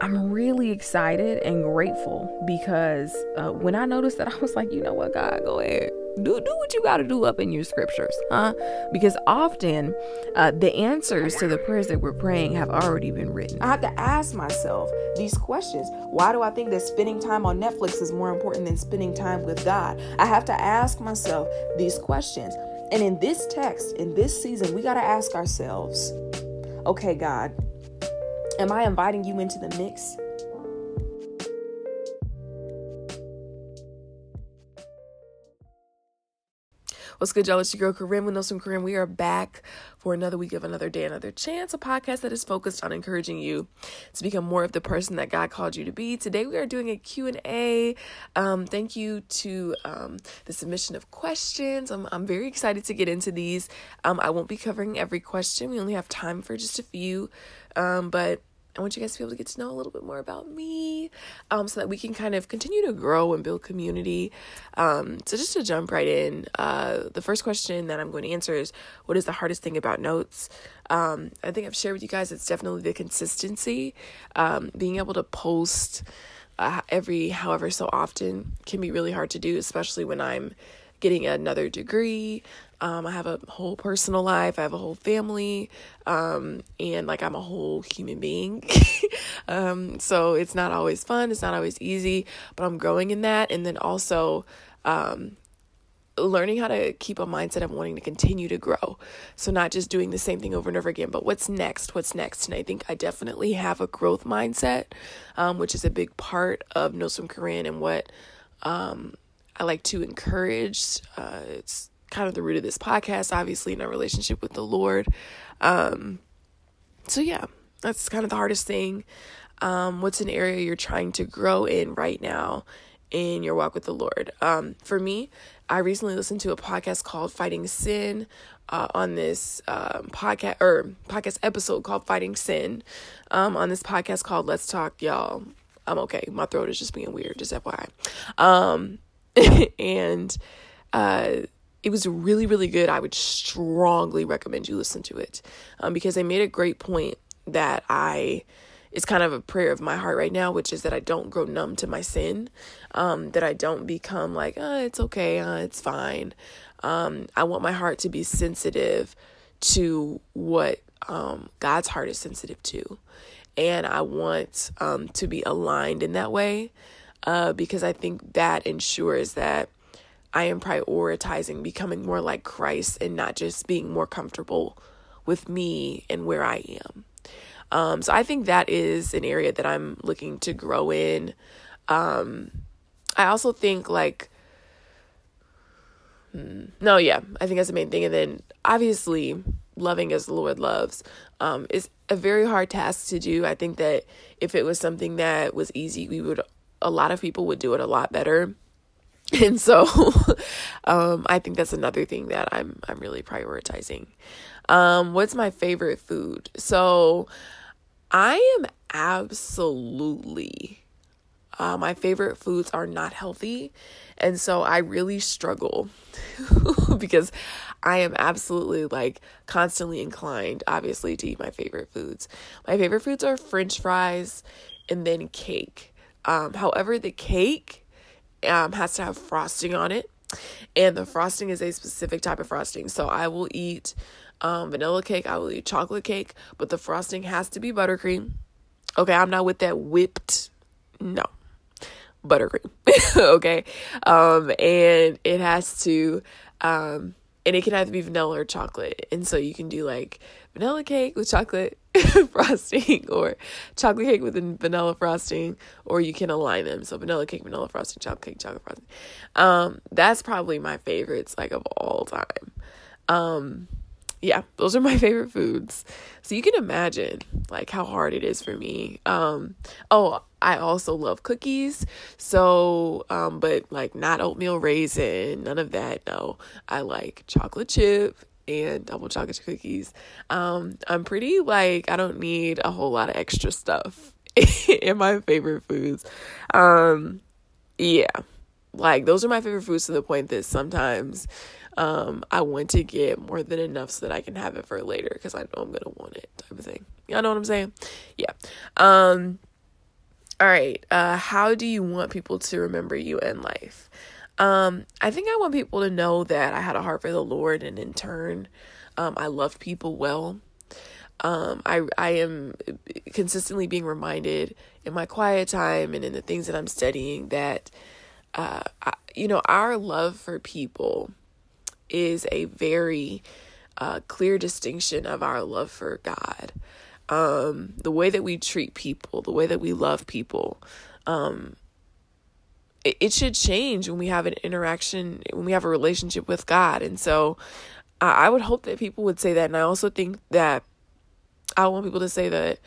I'm really excited and grateful because uh, when I noticed that, I was like, you know what, God, go ahead. Do, do what you got to do up in your scriptures, huh? Because often uh, the answers to the prayers that we're praying have already been written. I have to ask myself these questions. Why do I think that spending time on Netflix is more important than spending time with God? I have to ask myself these questions. And in this text, in this season, we got to ask ourselves okay, God, Am I inviting you into the mix? What's good, y'all? It's your girl with Some Corinne. We are back for another week of Another Day, Another Chance, a podcast that is focused on encouraging you to become more of the person that God called you to be. Today we are doing a Q&A. Um, thank you to um, the submission of questions. I'm, I'm very excited to get into these. Um, I won't be covering every question. We only have time for just a few, um, but I want you guys to be able to get to know a little bit more about me um, so that we can kind of continue to grow and build community. Um, so, just to jump right in, uh, the first question that I'm going to answer is What is the hardest thing about notes? Um, I think I've shared with you guys it's definitely the consistency. Um, being able to post uh, every however so often can be really hard to do, especially when I'm getting another degree. Um, I have a whole personal life. I have a whole family. Um, and like I'm a whole human being. um, so it's not always fun. It's not always easy, but I'm growing in that. And then also, um, learning how to keep a mindset of wanting to continue to grow. So not just doing the same thing over and over again, but what's next? What's next? And I think I definitely have a growth mindset, um, which is a big part of Know Some Corinne and what, um, I like to encourage. Uh, it's kind of the root of this podcast, obviously, in our relationship with the Lord. Um, so, yeah, that's kind of the hardest thing. Um, what's an area you're trying to grow in right now in your walk with the Lord? Um, for me, I recently listened to a podcast called Fighting Sin. Uh, on this um, podcast or podcast episode called Fighting Sin, um, on this podcast called Let's Talk, y'all. I'm okay. My throat is just being weird, just FYI. Um, and uh, it was really, really good. I would strongly recommend you listen to it um, because they made a great point that I it's kind of a prayer of my heart right now, which is that I don't grow numb to my sin, um, that I don't become like, oh, it's okay, uh, it's fine. Um, I want my heart to be sensitive to what um, God's heart is sensitive to. And I want um, to be aligned in that way uh, because I think that ensures that I am prioritizing becoming more like Christ and not just being more comfortable with me and where I am. Um, so I think that is an area that I'm looking to grow in. Um, I also think like, hmm, no, yeah, I think that's the main thing. And then obviously, loving as the Lord loves um, is a very hard task to do. I think that if it was something that was easy, we would a lot of people would do it a lot better. And so um, I think that's another thing that I'm I'm really prioritizing. Um, what's my favorite food? So I am absolutely uh, my favorite foods are not healthy. And so I really struggle because I am absolutely like constantly inclined, obviously, to eat my favorite foods. My favorite foods are french fries and then cake. Um, however, the cake um, has to have frosting on it, and the frosting is a specific type of frosting. So I will eat um, vanilla cake, I will eat chocolate cake, but the frosting has to be buttercream. Okay, I'm not with that whipped, no, buttercream. okay, um, and it has to, um, and it can either be vanilla or chocolate, and so you can do like vanilla cake with chocolate frosting or chocolate cake with vanilla frosting, or you can align them. So vanilla cake, vanilla frosting, chocolate cake, chocolate frosting. Um, that's probably my favorites like of all time. Um, yeah, those are my favorite foods. So you can imagine like how hard it is for me. Um, oh, I also love cookies. So, um, but like not oatmeal raisin, none of that. No, I like chocolate chip and double chocolate cookies. Um, I'm pretty like I don't need a whole lot of extra stuff in my favorite foods. Um, yeah, like those are my favorite foods to the point that sometimes um, I want to get more than enough so that I can have it for later because I know I'm gonna want it type of thing. Y'all know what I'm saying? Yeah. Um, all right. Uh, how do you want people to remember you in life? Um, I think I want people to know that I had a heart for the Lord, and in turn, um, I love people well. Um, I I am consistently being reminded in my quiet time and in the things that I'm studying that, uh, I, you know, our love for people is a very uh, clear distinction of our love for God um, the way that we treat people, the way that we love people, um, it, should change when we have an interaction, when we have a relationship with God. And so I, I would hope that people would say that. And I also think that I want people to say that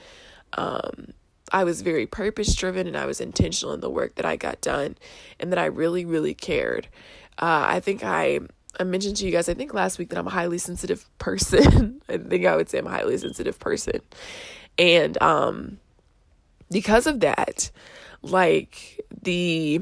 um, I was very purpose driven and I was intentional in the work that I got done and that I really, really cared. Uh, I think I I mentioned to you guys, I think last week that I'm a highly sensitive person. I think I would say I'm a highly sensitive person. And um because of that, like the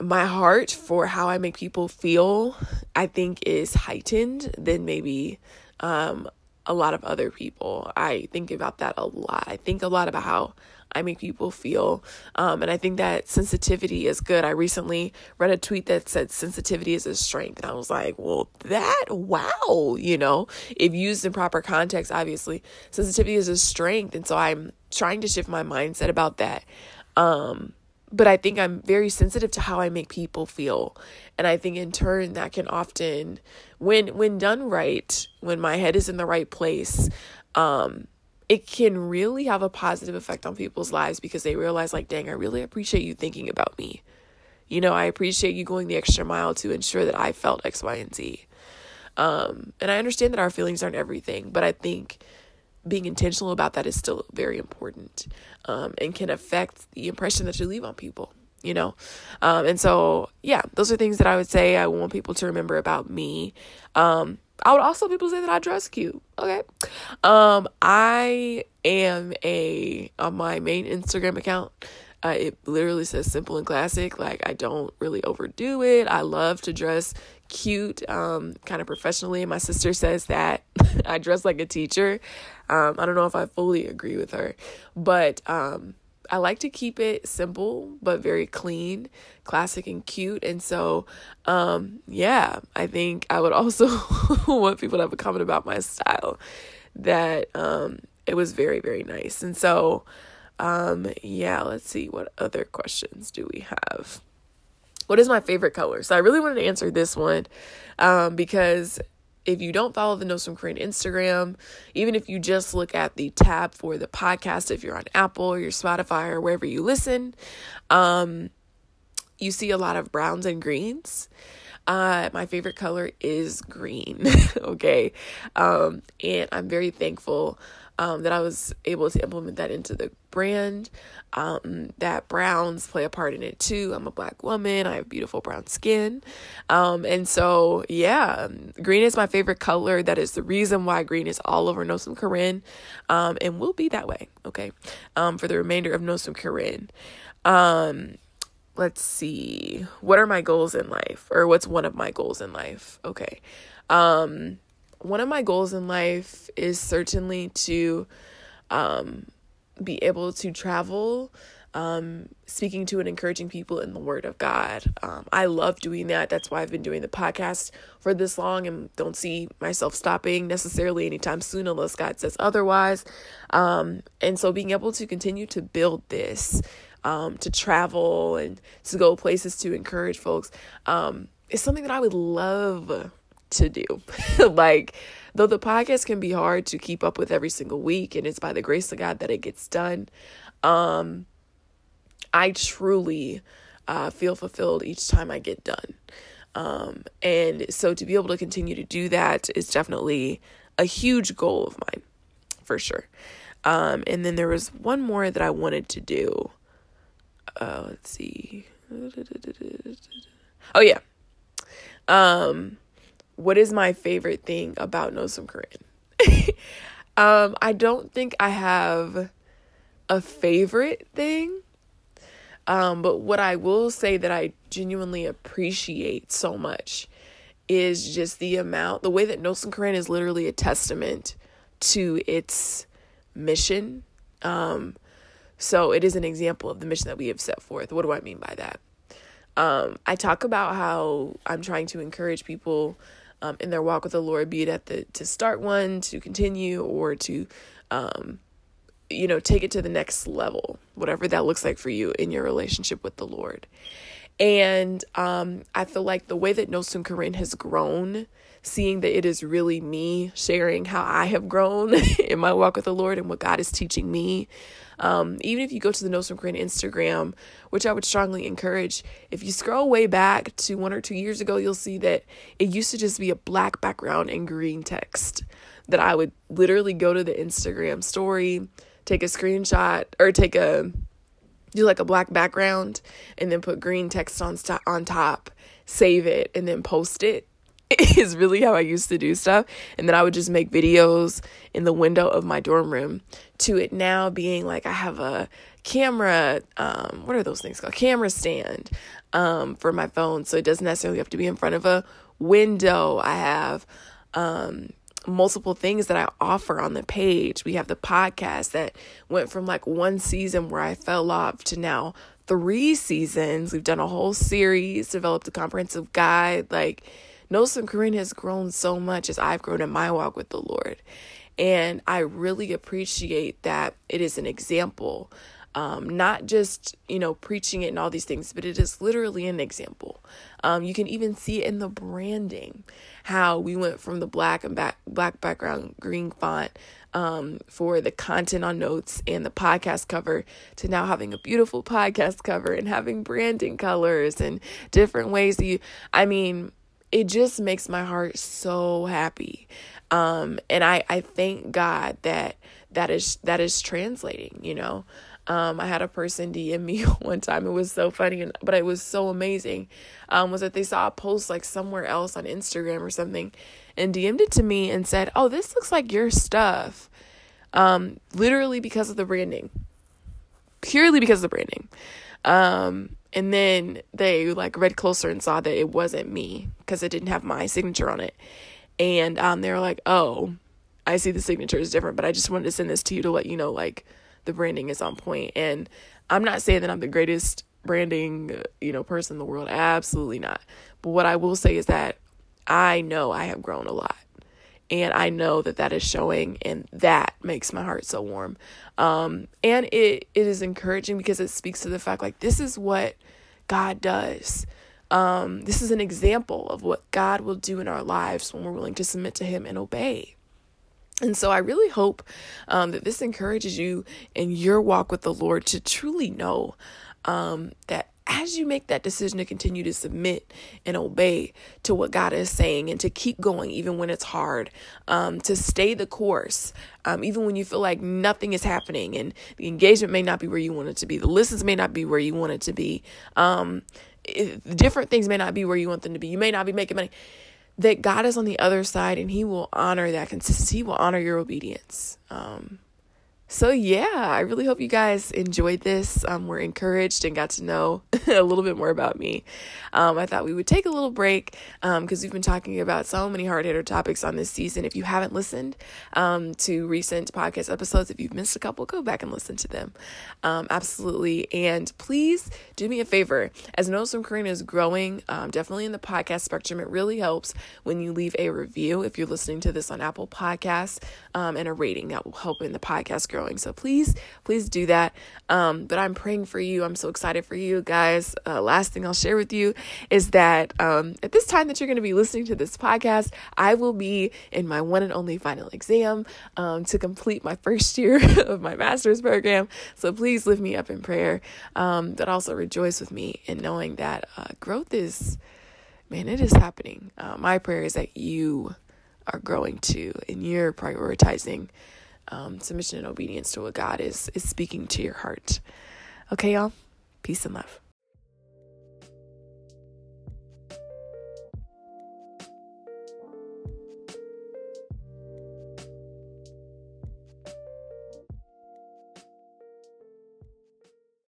my heart for how I make people feel, I think is heightened than maybe um a lot of other people. I think about that a lot. I think a lot about how I make people feel. Um, and I think that sensitivity is good. I recently read a tweet that said sensitivity is a strength. And I was like, well, that, wow, you know, if used in proper context, obviously, sensitivity is a strength. And so I'm trying to shift my mindset about that. Um, but I think I'm very sensitive to how I make people feel. And I think in turn that can often when when done right, when my head is in the right place, um, it can really have a positive effect on people's lives because they realize, like, dang, I really appreciate you thinking about me. You know, I appreciate you going the extra mile to ensure that I felt X, Y, and Z. Um, and I understand that our feelings aren't everything, but I think being intentional about that is still very important um, and can affect the impression that you leave on people you know um, and so yeah those are things that i would say i want people to remember about me um, I would also people say that I dress cute. Okay. Um, I am a on my main Instagram account. Uh, it literally says simple and classic. Like I don't really overdo it. I love to dress cute, um, kind of professionally. My sister says that I dress like a teacher. Um, I don't know if I fully agree with her, but um, I like to keep it simple but very clean, classic and cute. And so, um, yeah, I think I would also want people to have a comment about my style that um, it was very, very nice. And so, um, yeah, let's see what other questions do we have. What is my favorite color? So I really wanted to answer this one um, because if you don't follow the Notes from Korean Instagram, even if you just look at the tab for the podcast, if you're on Apple or your Spotify or wherever you listen, um, you see a lot of browns and greens. Uh, my favorite color is green. okay. Um, and I'm very thankful um, that I was able to implement that into the brand. Um, that browns play a part in it too. I'm a black woman. I have beautiful brown skin. Um, and so, yeah, green is my favorite color. That is the reason why green is all over Nosum Corinne um, and will be that way, okay, um, for the remainder of Nosum Corinne. Um, let's see. What are my goals in life? Or what's one of my goals in life? Okay. Um, one of my goals in life is certainly to um, be able to travel, um, speaking to and encouraging people in the Word of God. Um, I love doing that. That's why I've been doing the podcast for this long and don't see myself stopping necessarily anytime soon unless God says otherwise. Um, and so being able to continue to build this, um, to travel and to go places to encourage folks um, is something that I would love to do. like, though the podcast can be hard to keep up with every single week, and it's by the grace of God that it gets done, um, I truly uh, feel fulfilled each time I get done. Um, and so to be able to continue to do that is definitely a huge goal of mine, for sure. Um, and then there was one more that I wanted to do. Uh, let's see. Oh yeah. Um, what is my favorite thing about Some Corinne? um, I don't think I have a favorite thing. Um, but what I will say that I genuinely appreciate so much is just the amount, the way that Some Corinne is literally a testament to its mission. Um, So it is an example of the mission that we have set forth. What do I mean by that? Um, I talk about how I'm trying to encourage people um, in their walk with the Lord, be it at the to start one, to continue, or to um, you know, take it to the next level, whatever that looks like for you in your relationship with the Lord. And um, I feel like the way that Nosun Corinne has grown, seeing that it is really me sharing how I have grown in my walk with the Lord and what God is teaching me. Um, even if you go to the Nosun Corinne Instagram, which I would strongly encourage, if you scroll way back to one or two years ago, you'll see that it used to just be a black background and green text. That I would literally go to the Instagram story, take a screenshot, or take a do like a black background and then put green text on st- on top, save it and then post it is really how I used to do stuff. And then I would just make videos in the window of my dorm room to it now being like I have a camera, um, what are those things called? Camera stand um, for my phone. So it doesn't necessarily have to be in front of a window. I have um, multiple things that I offer on the page. We have the podcast that went from like one season where I fell off to now three seasons. We've done a whole series, developed a comprehensive guide. Like, Nosun Corinne has grown so much as I've grown in my walk with the Lord. And I really appreciate that it is an example um, not just you know preaching it and all these things but it is literally an example um, you can even see it in the branding how we went from the black and back black background green font um, for the content on notes and the podcast cover to now having a beautiful podcast cover and having branding colors and different ways you i mean it just makes my heart so happy um, and i i thank god that that is that is translating you know um, I had a person DM me one time. It was so funny, and but it was so amazing. Um, was that they saw a post like somewhere else on Instagram or something, and DM'd it to me and said, "Oh, this looks like your stuff." Um, literally because of the branding, purely because of the branding. Um, and then they like read closer and saw that it wasn't me because it didn't have my signature on it, and um, they were like, "Oh." I see the signature is different, but I just wanted to send this to you to let you know, like, the branding is on point. And I'm not saying that I'm the greatest branding, you know, person in the world. Absolutely not. But what I will say is that I know I have grown a lot. And I know that that is showing, and that makes my heart so warm. Um, and it it is encouraging because it speaks to the fact like this is what God does. Um, this is an example of what God will do in our lives when we're willing to submit to Him and obey. And so I really hope um, that this encourages you in your walk with the Lord to truly know um, that as you make that decision to continue to submit and obey to what God is saying and to keep going even when it's hard, um, to stay the course, um, even when you feel like nothing is happening and the engagement may not be where you want it to be, the listens may not be where you want it to be, um, different things may not be where you want them to be, you may not be making money that God is on the other side and He will honor that consistency. He will honor your obedience. Um, so yeah, I really hope you guys enjoyed this. Um, were encouraged and got to know a little bit more about me. Um, I thought we would take a little break because um, we've been talking about so many hard hitter topics on this season. If you haven't listened um, to recent podcast episodes, if you've missed a couple, go back and listen to them. Um, absolutely, and please do me a favor. As Nosun Corinne is growing, um, definitely in the podcast spectrum, it really helps when you leave a review if you're listening to this on Apple Podcasts and a rating that will help in the podcast growth growing. So please, please do that. Um, but I'm praying for you. I'm so excited for you guys. Uh, last thing I'll share with you is that um, at this time that you're going to be listening to this podcast, I will be in my one and only final exam um, to complete my first year of my master's program. So please lift me up in prayer, um, but also rejoice with me in knowing that uh, growth is, man, it is happening. Uh, my prayer is that you are growing too and you're prioritizing um, submission and obedience to what God is is speaking to your heart. Okay, y'all. Peace and love.